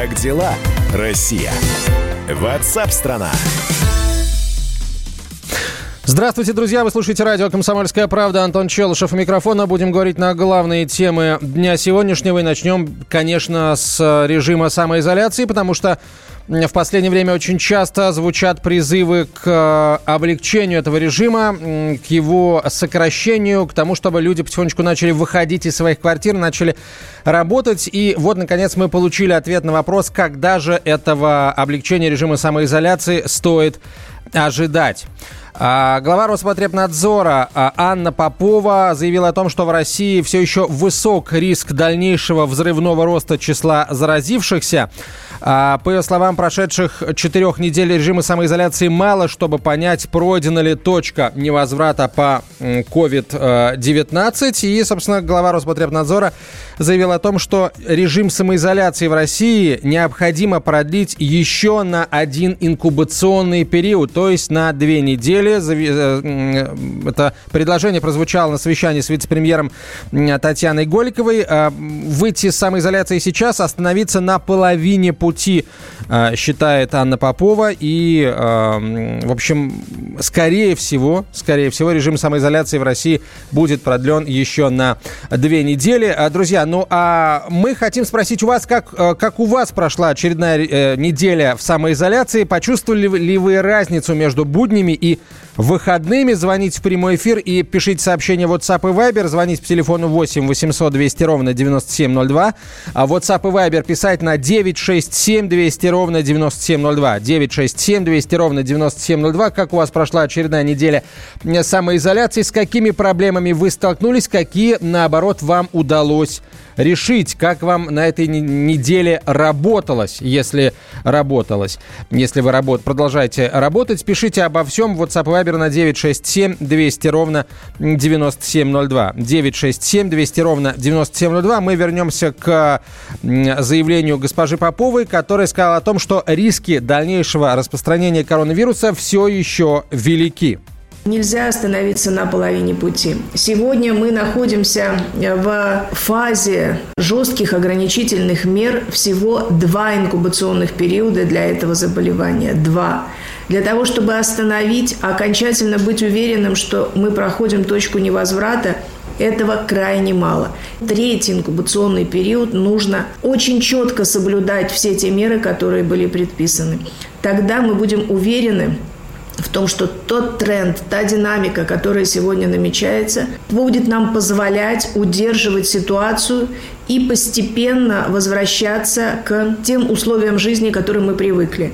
Как дела, Россия? Ватсап-страна! Здравствуйте, друзья! Вы слушаете радио «Комсомольская правда». Антон Челышев у микрофона. Будем говорить на главные темы дня сегодняшнего. И начнем, конечно, с режима самоизоляции, потому что в последнее время очень часто звучат призывы к э, облегчению этого режима, к его сокращению, к тому, чтобы люди потихонечку начали выходить из своих квартир, начали работать. И вот, наконец, мы получили ответ на вопрос, когда же этого облегчения режима самоизоляции стоит ожидать. А, глава Роспотребнадзора а, Анна Попова заявила о том, что в России все еще высок риск дальнейшего взрывного роста числа заразившихся. А, по ее словам, прошедших четырех недель режима самоизоляции мало, чтобы понять, пройдена ли точка невозврата по COVID-19. И, собственно, глава Роспотребнадзора заявил о том, что режим самоизоляции в России необходимо продлить еще на один инкубационный период, то есть на две недели. Э, это предложение прозвучало на совещании с вице-премьером Татьяной Голиковой. А, выйти из самоизоляции сейчас, остановиться на половине пути э, считает Анна Попова. И, э, в общем, скорее всего, скорее всего, режим самоизоляции в России будет продлен еще на две недели. Э, друзья, ну а мы хотим спросить у вас, как, как у вас прошла очередная неделя в самоизоляции? Почувствовали ли вы разницу между буднями и выходными. Звоните в прямой эфир и пишите сообщение в WhatsApp и Viber. Звоните по телефону 8 800 200 ровно 9702. А WhatsApp и Viber писать на 967 200 ровно 9702. 967 200 ровно 9702. Как у вас прошла очередная неделя самоизоляции? С какими проблемами вы столкнулись? Какие, наоборот, вам удалось решить, как вам на этой неделе работалось, если работалось. Если вы работ... продолжаете работать, пишите обо всем в WhatsApp и Viber на 967 200 ровно 9702. 967 200 ровно 9702. Мы вернемся к заявлению госпожи Поповой, которая сказала о том, что риски дальнейшего распространения коронавируса все еще велики. Нельзя остановиться на половине пути. Сегодня мы находимся в фазе жестких ограничительных мер. Всего два инкубационных периода для этого заболевания. Два. Для того, чтобы остановить, окончательно быть уверенным, что мы проходим точку невозврата, этого крайне мало. Третий инкубационный период нужно очень четко соблюдать все те меры, которые были предписаны. Тогда мы будем уверены, в том, что тот тренд, та динамика, которая сегодня намечается, будет нам позволять удерживать ситуацию и постепенно возвращаться к тем условиям жизни, к которым мы привыкли.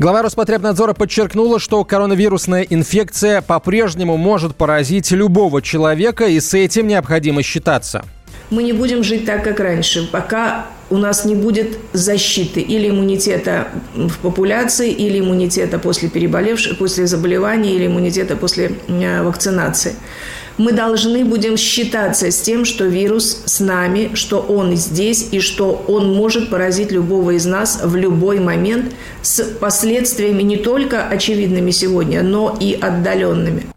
Глава Роспотребнадзора подчеркнула, что коронавирусная инфекция по-прежнему может поразить любого человека, и с этим необходимо считаться. Мы не будем жить так, как раньше, пока у нас не будет защиты или иммунитета в популяции, или иммунитета после переболевшего, после заболевания, или иммунитета после э, вакцинации. Мы должны будем считаться с тем, что вирус с нами, что он здесь и что он может поразить любого из нас в любой момент с последствиями не только очевидными сегодня, но и отдаленными.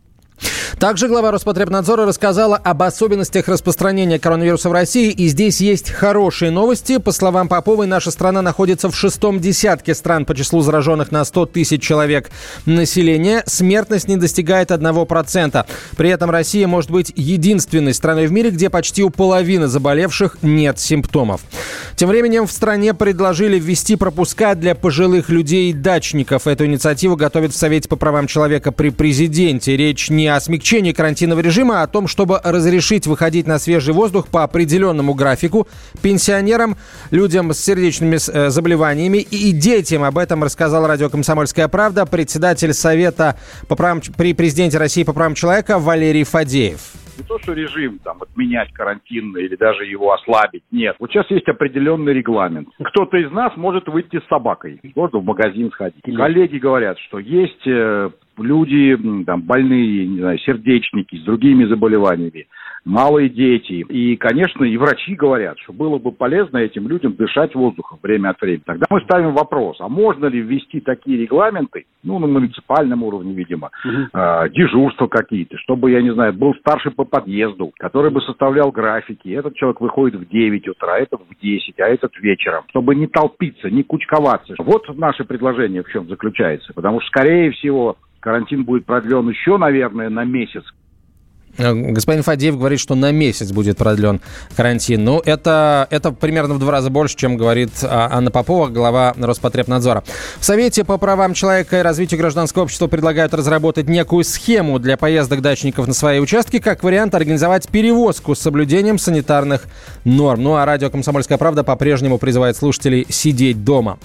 Также глава Роспотребнадзора рассказала об особенностях распространения коронавируса в России. И здесь есть хорошие новости. По словам Поповой, наша страна находится в шестом десятке стран по числу зараженных на 100 тысяч человек населения. Смертность не достигает 1%. При этом Россия может быть единственной страной в мире, где почти у половины заболевших нет симптомов. Тем временем в стране предложили ввести пропуска для пожилых людей и дачников. Эту инициативу готовят в Совете по правам человека при президенте. Речь не о смягчении смягчении карантинного режима, о том, чтобы разрешить выходить на свежий воздух по определенному графику пенсионерам, людям с сердечными э, заболеваниями и детям. Об этом рассказал радио «Комсомольская правда» председатель Совета по правам, при президенте России по правам человека Валерий Фадеев не то, что режим там отменять карантин или даже его ослабить. Нет. Вот сейчас есть определенный регламент. Кто-то из нас может выйти с собакой. Можно в магазин сходить. Коллеги говорят, что есть э, люди там, больные, не знаю, сердечники с другими заболеваниями, малые дети. И, конечно, и врачи говорят, что было бы полезно этим людям дышать воздухом время от времени. Тогда мы ставим вопрос, а можно ли ввести такие регламенты, ну, на муниципальном уровне, видимо, угу. э, дежурства какие-то, чтобы, я не знаю, был старший по подъезду, который бы составлял графики. Этот человек выходит в 9 утра, этот в 10, а этот вечером, чтобы не толпиться, не кучковаться. Вот наше предложение в чем заключается. Потому что, скорее всего, карантин будет продлен еще, наверное, на месяц. Э, господин Фадеев говорит, что на месяц будет продлен карантин. Ну, это, это примерно в два раза больше, чем говорит а, Анна Попова, глава Роспотребнадзора. В Совете по правам человека и развитию гражданского общества предлагают разработать некую схему для поездок дачников на свои участки, как вариант организовать перевозку с соблюдением санитарных норм. Ну, а радио «Комсомольская правда» по-прежнему призывает слушателей сидеть дома.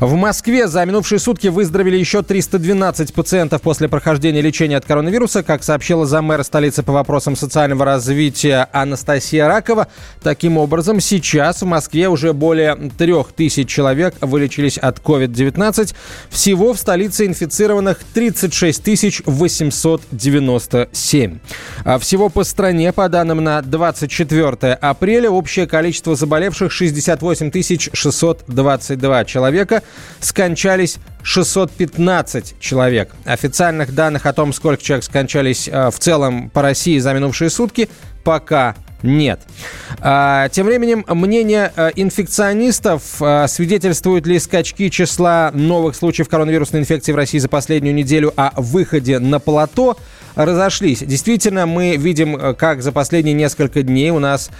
В Москве за минувшие сутки выздоровели еще 312 пациентов после прохождения лечения от коронавируса. Как сообщила заммэра столицы по вопросам социального развития Анастасия Ракова. Таким образом, сейчас в Москве уже более трех тысяч человек вылечились от COVID-19. Всего в столице инфицированных 36 897. А всего по стране, по данным на 24 апреля, общее количество заболевших 68 622 человека. Скончались 615 человек. Официальных данных о том, сколько человек скончались э, в целом по России за минувшие сутки, пока нет. А, тем временем, мнение э, инфекционистов, э, свидетельствуют ли скачки числа новых случаев коронавирусной инфекции в России за последнюю неделю о выходе на плато, разошлись. Действительно, мы видим, э, как за последние несколько дней у нас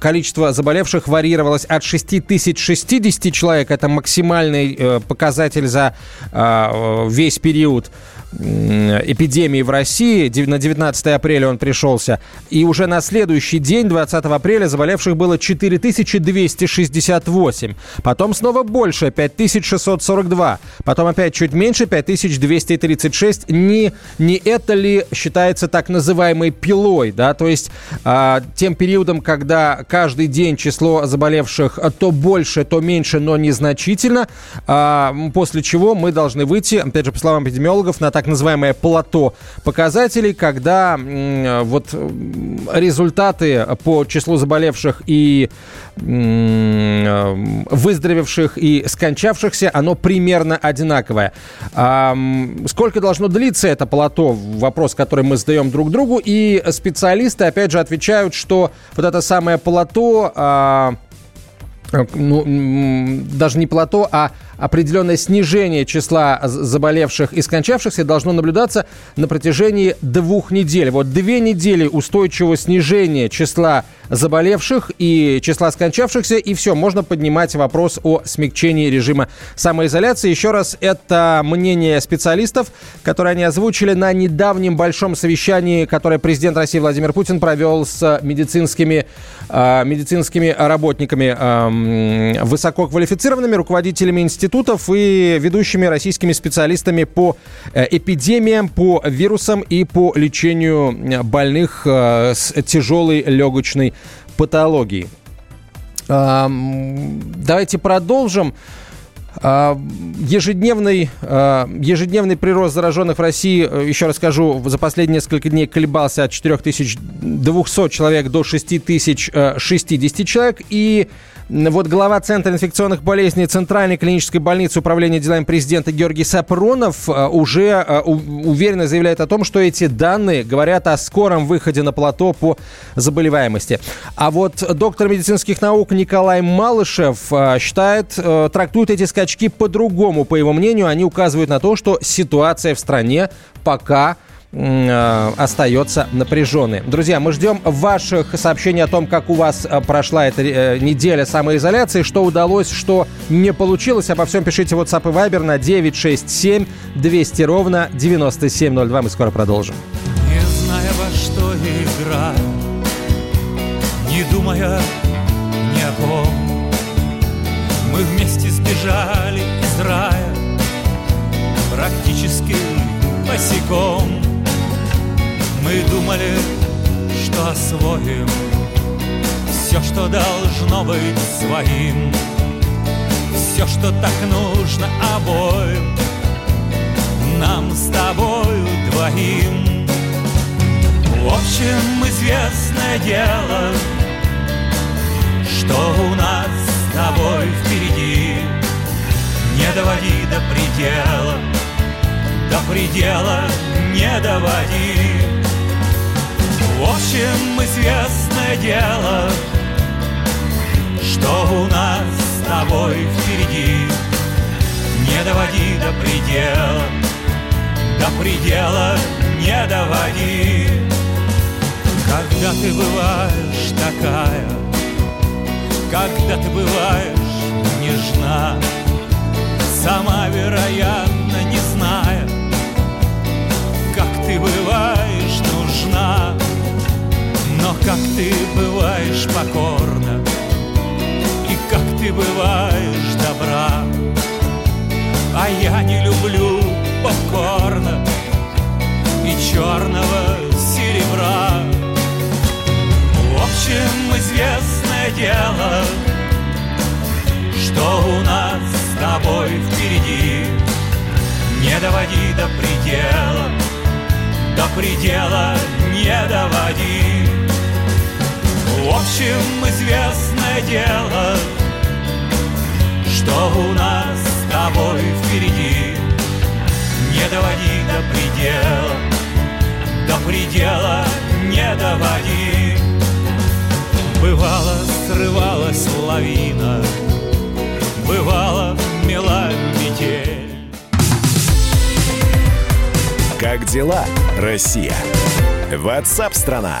количество заболевших варьировалось от 6060 человек, это максимальный показатель за весь период эпидемии в России. На 19 апреля он пришелся. И уже на следующий день, 20 апреля, заболевших было 4268. Потом снова больше, 5642. Потом опять чуть меньше, 5236. Не, не это ли считается так называемой пилой, да? То есть а, тем периодом, когда каждый день число заболевших то больше, то меньше, но незначительно, а, после чего мы должны выйти, опять же, по словам эпидемиологов, на так называемое плато показателей, когда вот результаты по числу заболевших и выздоровевших и скончавшихся, оно примерно одинаковое. Сколько должно длиться это плато? Вопрос, который мы задаем друг другу. И специалисты, опять же, отвечают, что вот это самое плато а, ну, даже не плато, а определенное снижение числа заболевших и скончавшихся должно наблюдаться на протяжении двух недель. Вот две недели устойчивого снижения числа заболевших и числа скончавшихся, и все, можно поднимать вопрос о смягчении режима самоизоляции. Еще раз, это мнение специалистов, которые они озвучили на недавнем большом совещании, которое президент России Владимир Путин провел с медицинскими, э, медицинскими работниками, э, высококвалифицированными руководителями институтов и ведущими российскими специалистами по э, эпидемиям, по вирусам и по лечению больных э, с тяжелой легочной патологии. Давайте продолжим. Ежедневный, ежедневный прирост зараженных в России, э, еще раз скажу, за последние несколько дней колебался от 4200 человек до 6060 человек. И вот глава Центра инфекционных болезней Центральной клинической больницы Управления делами президента Георгий Сапронов э, уже э, уверенно заявляет о том, что эти данные говорят о скором выходе на плато по заболеваемости. А вот доктор медицинских наук Николай Малышев э, считает, трактует эти скачки по-другому. По его мнению, они указывают на то, что ситуация в стране пока остается напряженной. Друзья, мы ждем ваших сообщений о том, как у вас э, прошла эта э, неделя самоизоляции, что удалось, что не получилось. Обо всем пишите в WhatsApp и Viber на 967 200 ровно 9702. Мы скоро продолжим. Не зная, во что играть, не думая ни о ком, мы вместе сбежали из рая, практически босиком. Мы думали, что освоим Все, что должно быть своим Все, что так нужно обоим нам с тобою двоим. В общем, известное дело, что у нас с тобой впереди. Не доводи до предела, до предела не доводи. В общем, известное дело, что у нас с тобой впереди. Не доводи до предела, до предела не доводи. Когда ты бываешь такая, когда ты бываешь нежна, Сама, вероятно, не зная, как ты бываешь нужна, Но как ты бываешь покорна, И как ты бываешь добра. А я не люблю попкорна И черного серебра. В общем, известное дело, Что у нас с тобой впереди. Не доводи до предела, до предела не доводи. В общем, известное дело, что у нас с тобой впереди. Не доводи до предела, до предела не доводи. Бывало, срывалась лавина, Бывало, мела метель. Как дела, Россия? Ватсап-страна!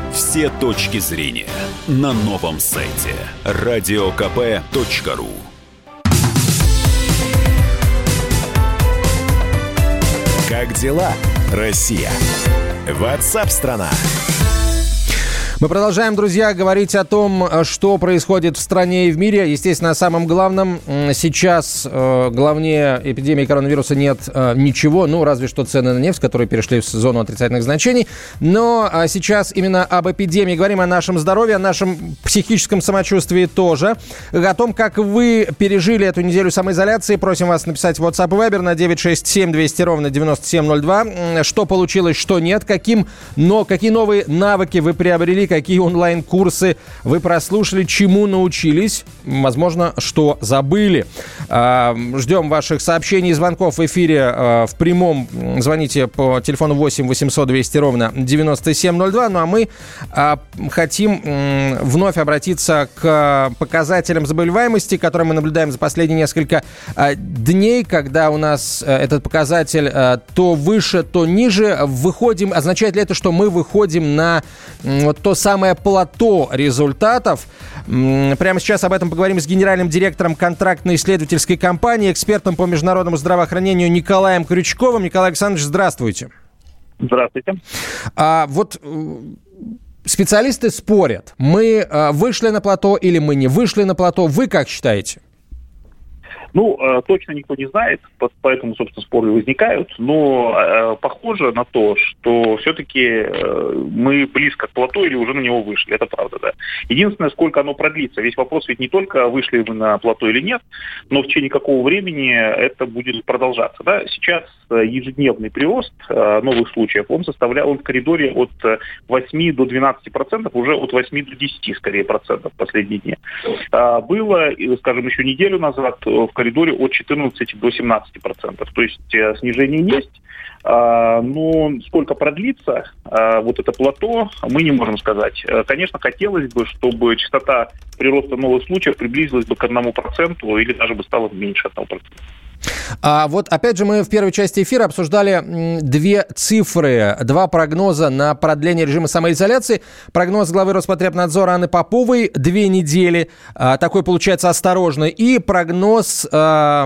все точки зрения на новом сайте радиокп.ру Как дела, Россия? Ватсап-страна! Мы продолжаем, друзья, говорить о том, что происходит в стране и в мире. Естественно, о самом главном. Сейчас э, главнее эпидемии коронавируса нет э, ничего, ну, разве что цены на нефть, которые перешли в зону отрицательных значений. Но э, сейчас именно об эпидемии говорим, о нашем здоровье, о нашем психическом самочувствии тоже. О том, как вы пережили эту неделю самоизоляции. Просим вас написать в WhatsApp и на 967 200 ровно 9702. Что получилось, что нет, каким, но какие новые навыки вы приобрели, какие онлайн-курсы вы прослушали, чему научились, возможно, что забыли. А, ждем ваших сообщений и звонков в эфире а, в прямом. Звоните по телефону 8 800 200 ровно 9702. Ну а мы а, хотим вновь обратиться к показателям заболеваемости, которые мы наблюдаем за последние несколько дней, когда у нас этот показатель то выше, то ниже. Выходим, означает ли это, что мы выходим на вот то самое плато результатов. Прямо сейчас об этом поговорим с генеральным директором контрактно-исследовательской компании, экспертом по международному здравоохранению Николаем Крючковым. Николай Александрович, здравствуйте. Здравствуйте. А, вот э, специалисты спорят, мы э, вышли на плато или мы не вышли на плато. Вы как считаете? Ну, э, точно никто не знает, поэтому, собственно, споры возникают, но э, похоже на то, что все-таки э, мы близко к плато или уже на него вышли, это правда, да. Единственное, сколько оно продлится, весь вопрос ведь не только вышли мы на плато или нет, но в течение какого времени это будет продолжаться, да. Сейчас ежедневный прирост новых случаев, он составлял, он в коридоре от 8 до 12 процентов, уже от 8 до 10, скорее, процентов в последние дни. А, было, скажем, еще неделю назад в коридоре от 14 до 17 процентов. То есть э, снижение есть, а, но сколько продлится а, вот это плато, мы не можем сказать. Э, конечно, хотелось бы, чтобы частота прироста новых случаев приблизилась бы к одному проценту или даже бы стала меньше одного процента. А вот опять же мы в первой части эфира обсуждали две цифры, два прогноза на продление режима самоизоляции. Прогноз главы Роспотребнадзора Анны Поповой две недели, а, такой получается осторожный, и прогноз э,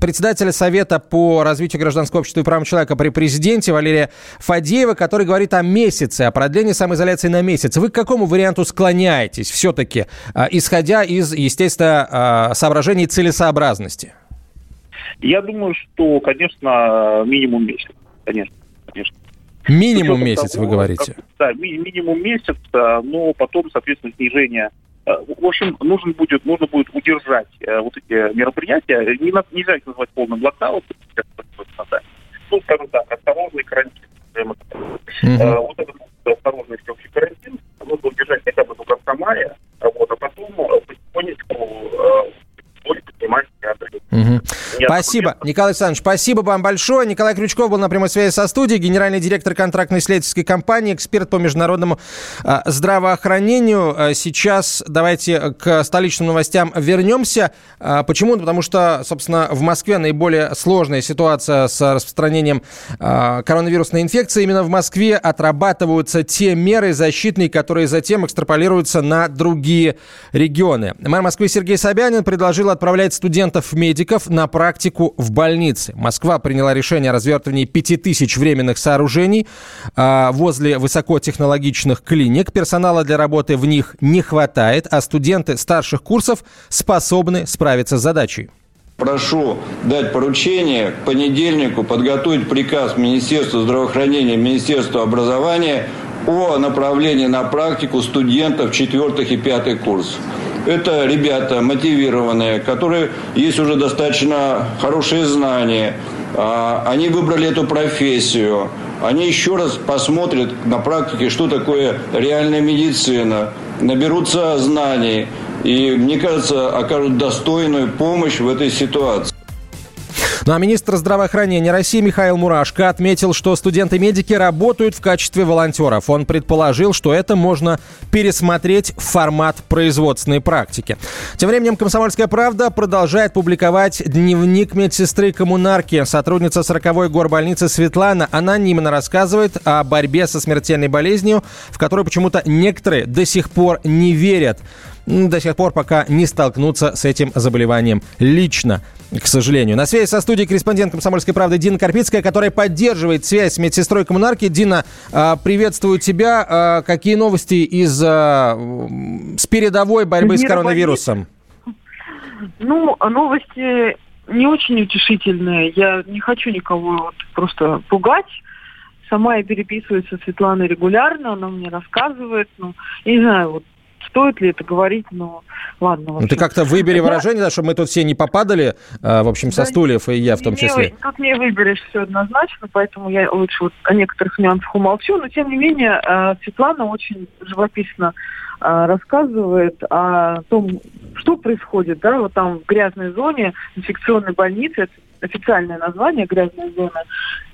председателя Совета по развитию гражданского общества и правам человека при президенте Валерия Фадеева, который говорит о месяце, о продлении самоизоляции на месяц. Вы к какому варианту склоняетесь все-таки, э, исходя из, естественно, соображений целесообразности? Я думаю, что, конечно, минимум месяц. Конечно, конечно. Минимум месяц, того, вы говорите? Как, да, ми- минимум месяц, но потом, соответственно, снижение э, в общем, нужно будет, нужно будет удержать э, вот эти мероприятия. Не, нельзя их назвать полным блокаутом, ну, скажем так, осторожный карантин. Uh-huh. Вот этот осторожный всеобщий карантин нужно удержать хотя бы до конца мая, вот, а потом потихонечку будет поднимать Угу. Спасибо, Николай Александрович, спасибо вам большое. Николай Крючков был на прямой связи со студией, генеральный директор контрактной исследовательской компании, эксперт по международному а, здравоохранению. А, сейчас давайте к столичным новостям вернемся. А, почему? Потому что, собственно, в Москве наиболее сложная ситуация с распространением коронавирусной инфекции. Именно в Москве отрабатываются те меры защитные, которые затем экстраполируются на другие регионы. Мэр Москвы Сергей Собянин предложил отправлять студентов-медиков на практику в больнице. Москва приняла решение о развертывании 5000 временных сооружений э, возле высокотехнологичных клиник. Персонала для работы в них не хватает, а студенты старших курсов способны справиться с задачей. Прошу дать поручение к понедельнику подготовить приказ Министерства здравоохранения, Министерства образования о направлении на практику студентов четвертых и пятых курсов. Это ребята мотивированные, которые есть уже достаточно хорошие знания. А, они выбрали эту профессию. Они еще раз посмотрят на практике, что такое реальная медицина, наберутся знаний и, мне кажется, окажут достойную помощь в этой ситуации. Ну а министр здравоохранения России Михаил Мурашко отметил, что студенты-медики работают в качестве волонтеров. Он предположил, что это можно пересмотреть формат производственной практики. Тем временем «Комсомольская правда» продолжает публиковать дневник медсестры коммунарки. Сотрудница 40-й горбольницы Светлана анонимно рассказывает о борьбе со смертельной болезнью, в которую почему-то некоторые до сих пор не верят до сих пор пока не столкнуться с этим заболеванием лично, к сожалению. На связи со студией корреспондент «Комсомольской правды» Дина Карпицкая, которая поддерживает связь с медсестрой коммунарки. Дина, а, приветствую тебя. А, какие новости из а, с передовой борьбы с коронавирусом? Ну, новости не очень утешительные. Я не хочу никого вот просто пугать. Сама я переписываюсь со Светланой регулярно, она мне рассказывает. Ну, я не знаю, вот стоит ли это говорить, но ладно. Ну ты как-то выбери выражение, да, чтобы мы тут все не попадали, э, в общем, со да, стульев, и я в том не, числе. Тут не выберешь все однозначно, поэтому я лучше вот о некоторых нюансах умолчу, но тем не менее э, Светлана очень живописно э, рассказывает о том, что происходит, да, вот там в грязной зоне инфекционной больницы, это официальное название «Грязная зона»,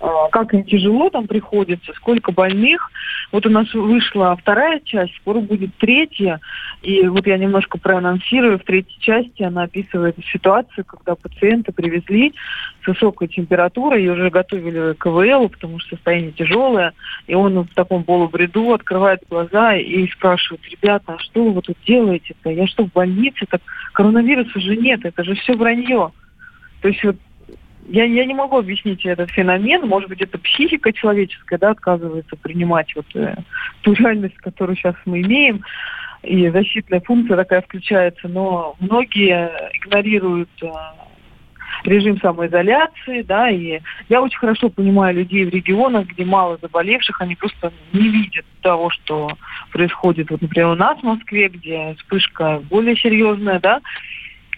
а, как им тяжело там приходится, сколько больных. Вот у нас вышла вторая часть, скоро будет третья. И вот я немножко проанонсирую. В третьей части она описывает ситуацию, когда пациента привезли с высокой температурой и уже готовили КВЛ, потому что состояние тяжелое. И он в таком полубреду открывает глаза и спрашивает, ребята, а что вы тут делаете-то? Я что, в больнице? Так коронавируса же нет, это же все вранье. То есть вот я, я не могу объяснить этот феномен. Может быть, это психика человеческая, да, отказывается принимать вот э, ту реальность, которую сейчас мы имеем, и защитная функция такая включается. Но многие игнорируют э, режим самоизоляции, да, и я очень хорошо понимаю людей в регионах, где мало заболевших, они просто не видят того, что происходит, вот, например, у нас в Москве, где вспышка более серьезная, да,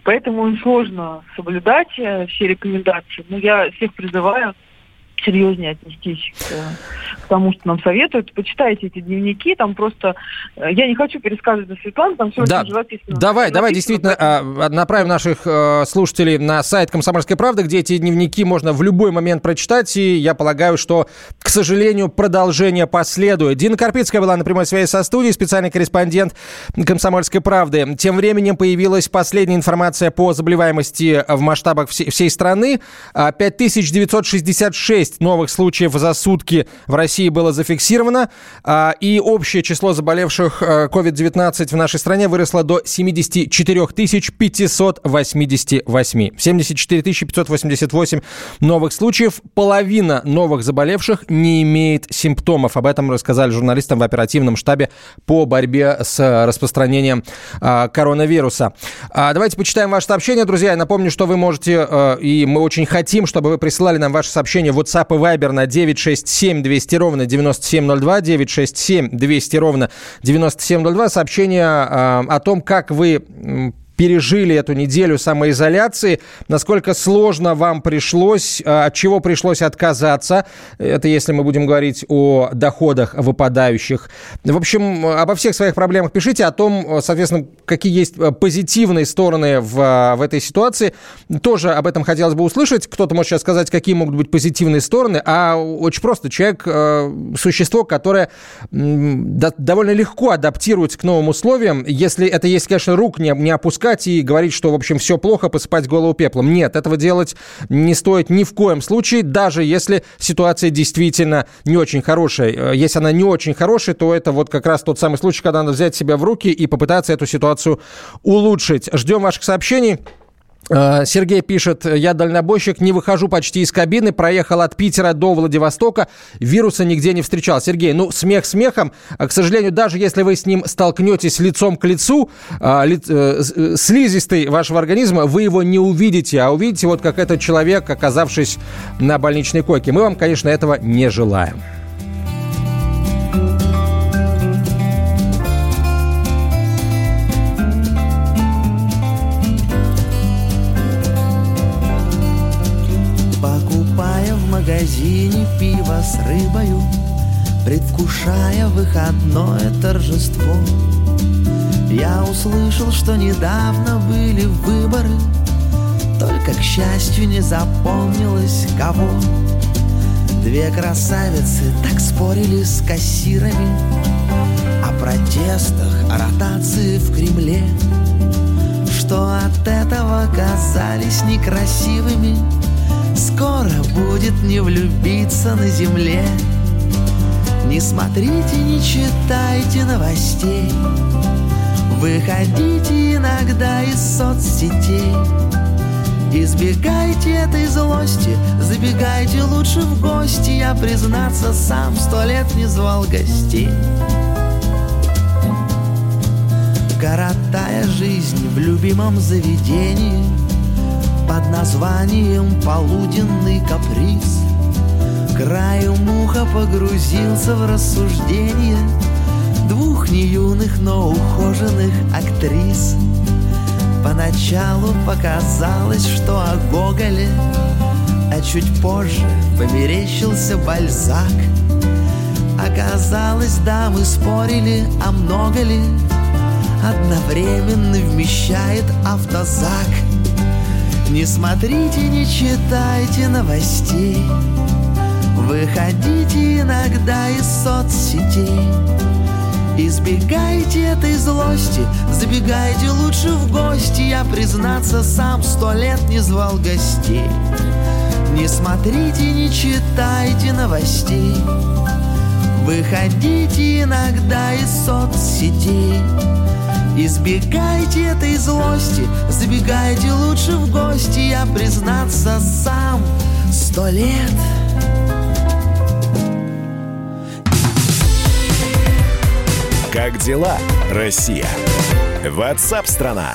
Поэтому сложно соблюдать э, все рекомендации. Но я всех призываю серьезнее отнестись к, к тому, что нам советуют. Почитайте эти дневники, там просто... Э, я не хочу пересказывать за Светлану, там все да. очень живописно. Давай, написано, давай, действительно, а, а, направим наших э, слушателей на сайт «Комсомольской правды», где эти дневники можно в любой момент прочитать, и я полагаю, что, к сожалению, продолжение последует. Дина Карпицкая была на прямой связи со студией, специальный корреспондент «Комсомольской правды». Тем временем появилась последняя информация по заболеваемости в масштабах всей страны. А, 5966 6 новых случаев за сутки в России было зафиксировано, а, и общее число заболевших э, COVID-19 в нашей стране выросло до 74 588. 74 588 новых случаев. Половина новых заболевших не имеет симптомов. Об этом рассказали журналистам в оперативном штабе по борьбе с распространением а, коронавируса. А, давайте почитаем ваше сообщение, друзья. Я напомню, что вы можете, э, и мы очень хотим, чтобы вы присылали нам ваше сообщение в WhatsApp и Viber на 967 200 ровно 9702, 967 200 ровно 9702. Сообщение э, о том, как вы пережили эту неделю самоизоляции, насколько сложно вам пришлось, э, от чего пришлось отказаться. Это если мы будем говорить о доходах выпадающих. В общем, обо всех своих проблемах пишите, о том, соответственно, какие есть э, позитивные стороны в, э, в этой ситуации. Тоже об этом хотелось бы услышать. Кто-то может сейчас сказать, какие могут быть позитивные стороны, а очень просто. Человек э, – существо, которое довольно легко адаптируется к новым условиям, если это есть, конечно, рук не, не опускать и говорить, что, в общем, все плохо, посыпать голову пеплом. Нет, этого делать не стоит ни в коем случае, даже если ситуация действительно не очень хорошая. Э, Если она не очень хорошая, то это вот как раз тот самый случай, когда надо взять себя в руки и попытаться эту ситуацию улучшить. Ждем ваших сообщений. Э, Сергей пишет, я дальнобойщик, не выхожу почти из кабины, проехал от Питера до Владивостока, вируса нигде не встречал. Сергей, ну, смех смехом, А, к сожалению, даже если вы с ним столкнетесь лицом к лицу, а, э, э, слизистой вашего организма, вы его не увидите, а увидите вот как этот человек, оказавшись на больничной койке. Мы вам, конечно, этого не желаем. Магазине пиво с рыбою Предвкушая выходное торжество. Я услышал, что недавно были выборы Только, к счастью, не запомнилось кого. Две красавицы так спорили с кассирами О протестах, о ротации в Кремле Что от этого казались некрасивыми Скоро будет не влюбиться на земле. Не смотрите, не читайте новостей. Выходите иногда из соцсетей. Избегайте этой злости, забегайте лучше в гости. Я, признаться, сам сто лет не звал гостей. Коротая жизнь в любимом заведении Под названием «Полуденный каприз» Краем уха погрузился в рассуждение Двух неюных, но ухоженных актрис. Поначалу показалось, что о Гоголе А чуть позже померещился Бальзак. Оказалось, дамы спорили, а много ли? Одновременно вмещает автозак Не смотрите, не читайте новостей. Выходите иногда из соцсетей. Избегайте этой злости, забегайте лучше в гости. Я, признаться, сам сто лет не звал гостей. Не смотрите, не читайте новостей. Выходите иногда из соцсетей Избегайте этой злости, забегайте лучше в гости Я, признаться, сам сто лет Как дела, Россия? Ватсап-страна!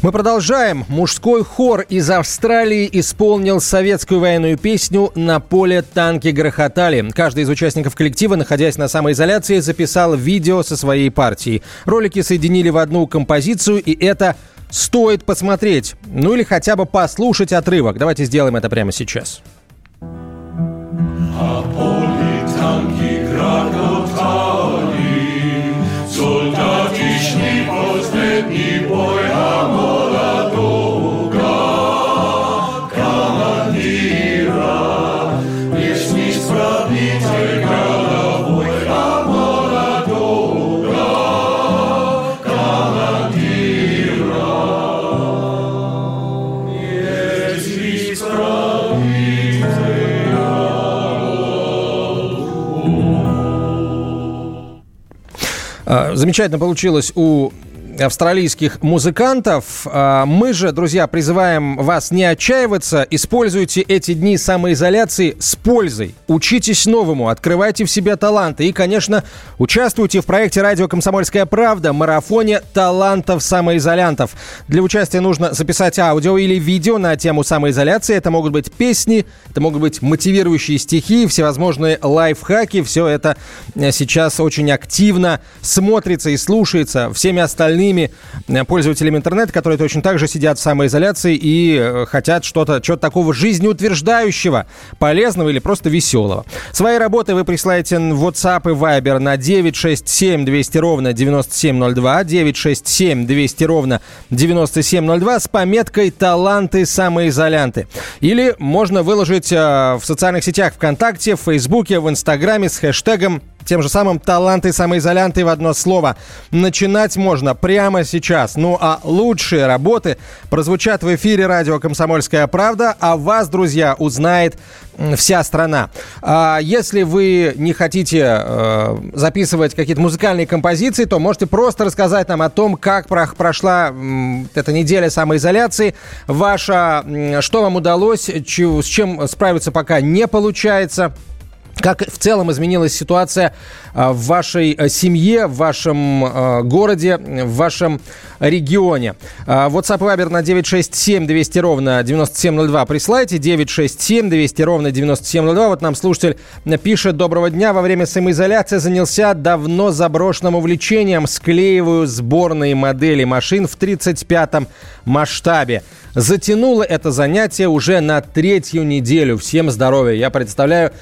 Мы продолжаем. Мужской хор из Австралии исполнил советскую военную песню «На поле танки грохотали». Каждый из участников коллектива, находясь на самоизоляции, записал видео со своей партией. Ролики соединили в одну композицию, и это стоит посмотреть. Ну или хотя бы послушать отрывок. Давайте сделаем это прямо сейчас. На поле танки грохотали, Замечательно получилось у австралийских музыкантов. А, Мы же, друзья, призываем вас не отчаиваться. Используйте эти дни самоизоляции с пользой. Учитесь новому, открывайте в себе таланты. И, конечно, участвуйте в проекте «Радио Комсомольская правда» марафоне талантов самоизолянтов. Для участия нужно записать аудио или видео на тему самоизоляции. Это могут быть песни, это могут быть мотивирующие стихи, всевозможные лайфхаки. Все это э, сейчас очень активно смотрится и слушается всеми остальными э, пользователями интернета, которые точно так же сидят в самоизоляции и э, хотят что-то что такого жизнеутверждающего, полезного или просто веселого. Свои работы вы присылаете в WhatsApp и Viber на 967 200 ровно 9702, 967 200 ровно 9702 с пометкой «Таланты самоизолянты». Или можно выложить э, в социальных сетях ВКонтакте, в Фейсбуке, в Инстаграме с хэштегом тем же самым таланты самоизолянты в одно слово. Начинать можно прямо сейчас. Ну а лучшие работы прозвучат в эфире радио «Комсомольская правда», а вас, друзья, узнает вся страна. А если вы не хотите э, записывать какие-то музыкальные композиции, то можете просто рассказать нам о том, как про- прошла м, эта неделя самоизоляции, ваша, м, что вам удалось, чё- с чем справиться пока не получается. Как в целом изменилась ситуация а, в вашей э, семье, в вашем э, городе, в вашем регионе? А, WhatsApp и Viber на 967 200 ровно 9702 присылайте. 967 200 ровно 9702. Вот нам слушатель пишет. Доброго дня. Во время самоизоляции занялся давно заброшенным увлечением. Склеиваю сборные модели машин в 35-м масштабе. Затянуло это занятие уже на третью неделю. Всем здоровья. Я представляю,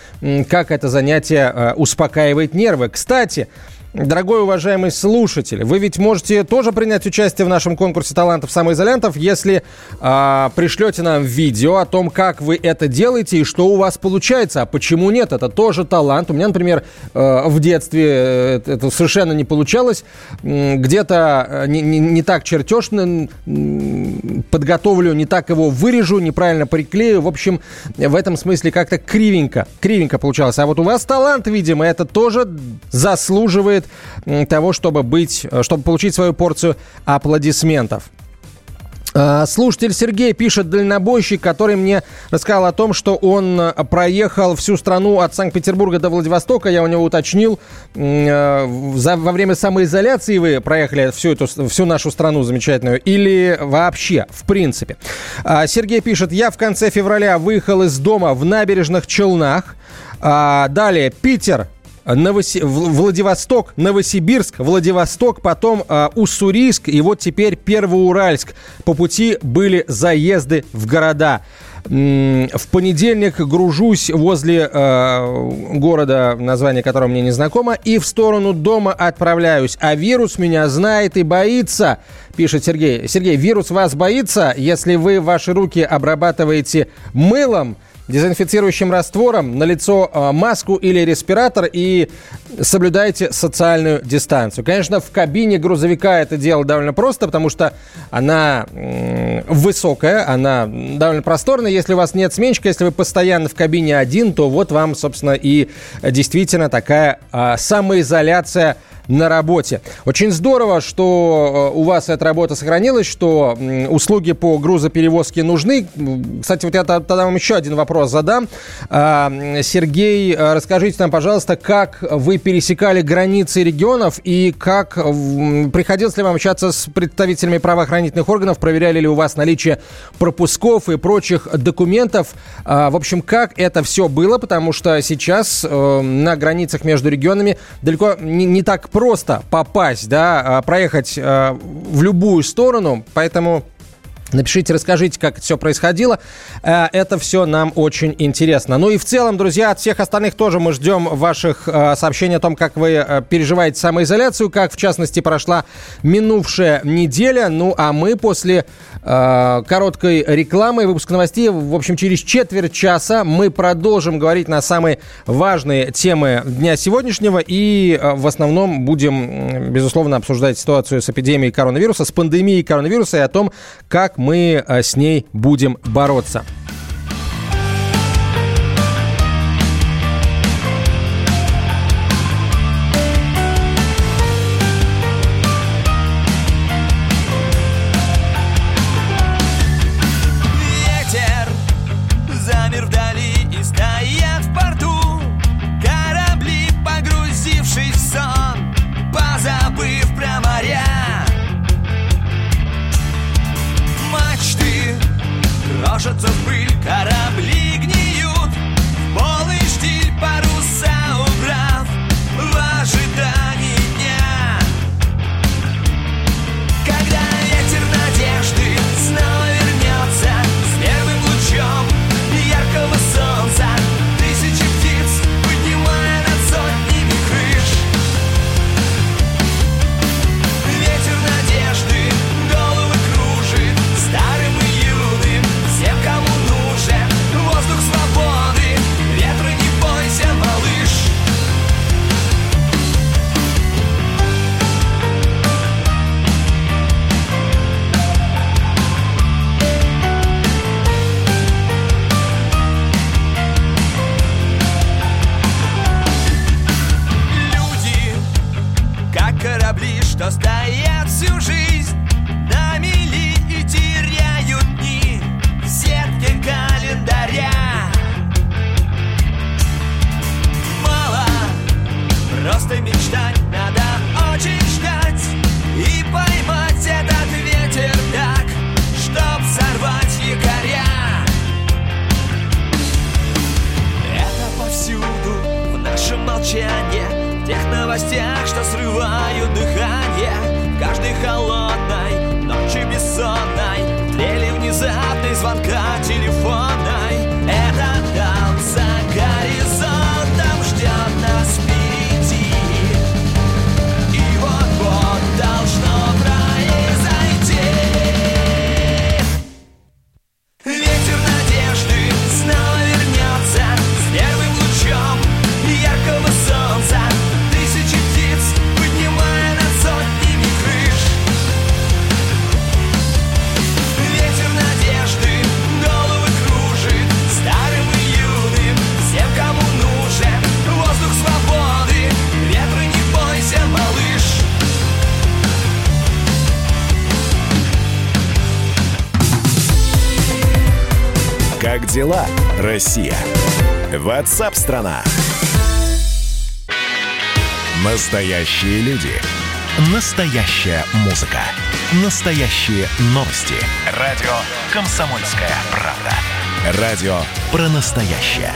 как это занятие э, успокаивает нервы. Кстати, Дорогой уважаемый слушатель, вы ведь можете тоже принять участие в нашем конкурсе талантов самоизолянтов, если а, пришлете нам видео о том, как вы это делаете и что у вас получается. А почему нет? Это тоже талант. У меня, например, э, в детстве э, это совершенно не получалось. Где-то э, не, не- не так чертеж подготовлю, не так его вырежу, неправильно приклею. В общем, в этом смысле как-то кривенько, кривенько получалось. А вот у вас талант, видимо, это тоже заслуживает того, чтобы быть, э, чтобы получить свою порцию аплодисментов. А, Слушатель Сергей пишет, дальнобойщик, который мне рассказал о том, что он э, проехал всю страну от Санкт-Петербурга до Владивостока. Я у него уточнил, э, во время самоизоляции вы проехали всю, эту, всю нашу страну замечательную или вообще, в принципе. А, Сергей пишет, я в конце февраля выехал из дома в набережных Челнах. А, Далее, Питер, Новоси- Владивосток, Новосибирск, Владивосток, потом э, Уссурийск и вот теперь Первоуральск. По пути были заезды в города. В понедельник гружусь возле э, города, название которого мне не знакомо, и в сторону дома отправляюсь. А вирус меня знает и боится, пишет Сергей. Сергей, вирус вас боится, если вы ваши руки обрабатываете мылом, дезинфицирующим раствором, на лицо э, маску или респиратор и соблюдайте социальную дистанцию. Конечно, в кабине грузовика это дело довольно просто, потому что она высокая, она довольно просторная. Если у вас нет сменщика, если вы постоянно в кабине один, то вот вам, собственно, и действительно такая а, самоизоляция на работе. Очень здорово, что э, у вас эта работа сохранилась, что услуги по грузоперевозке нужны. Кстати, вот я тогда вам еще один вопрос задам. А, Сергей, э, расскажите нам, пожалуйста, как вы пересекали границы регионов и как приходилось ли вам общаться с представителями правоохранительных органов, проверяли ли у вас наличие пропусков и прочих документов. А, В общем, как это все было, потому что сейчас э, на границах между регионами далеко не так просто попасть, да, а, проехать э, в любую сторону, поэтому Напишите, расскажите, как это все происходило. Э, Это все нам очень интересно. Ну и в целом, друзья, от всех остальных тоже мы ждем ваших э, сообщений о том, как вы э, переживаете самоизоляцию, как, в частности, прошла минувшая неделя. Ну а мы после э, короткой рекламы и выпуска новостей, в общем, через четверть часа мы продолжим говорить на самые важные темы дня сегодняшнего и э, в основном будем, безусловно, обсуждать ситуацию с эпидемией коронавируса, с пандемией коронавируса и о том, как мы э, с ней будем бороться. Россия? Ватсап-страна! Настоящие люди. Настоящая музыка. Настоящие новости. Радио «Комсомольская правда». Радио про настоящее.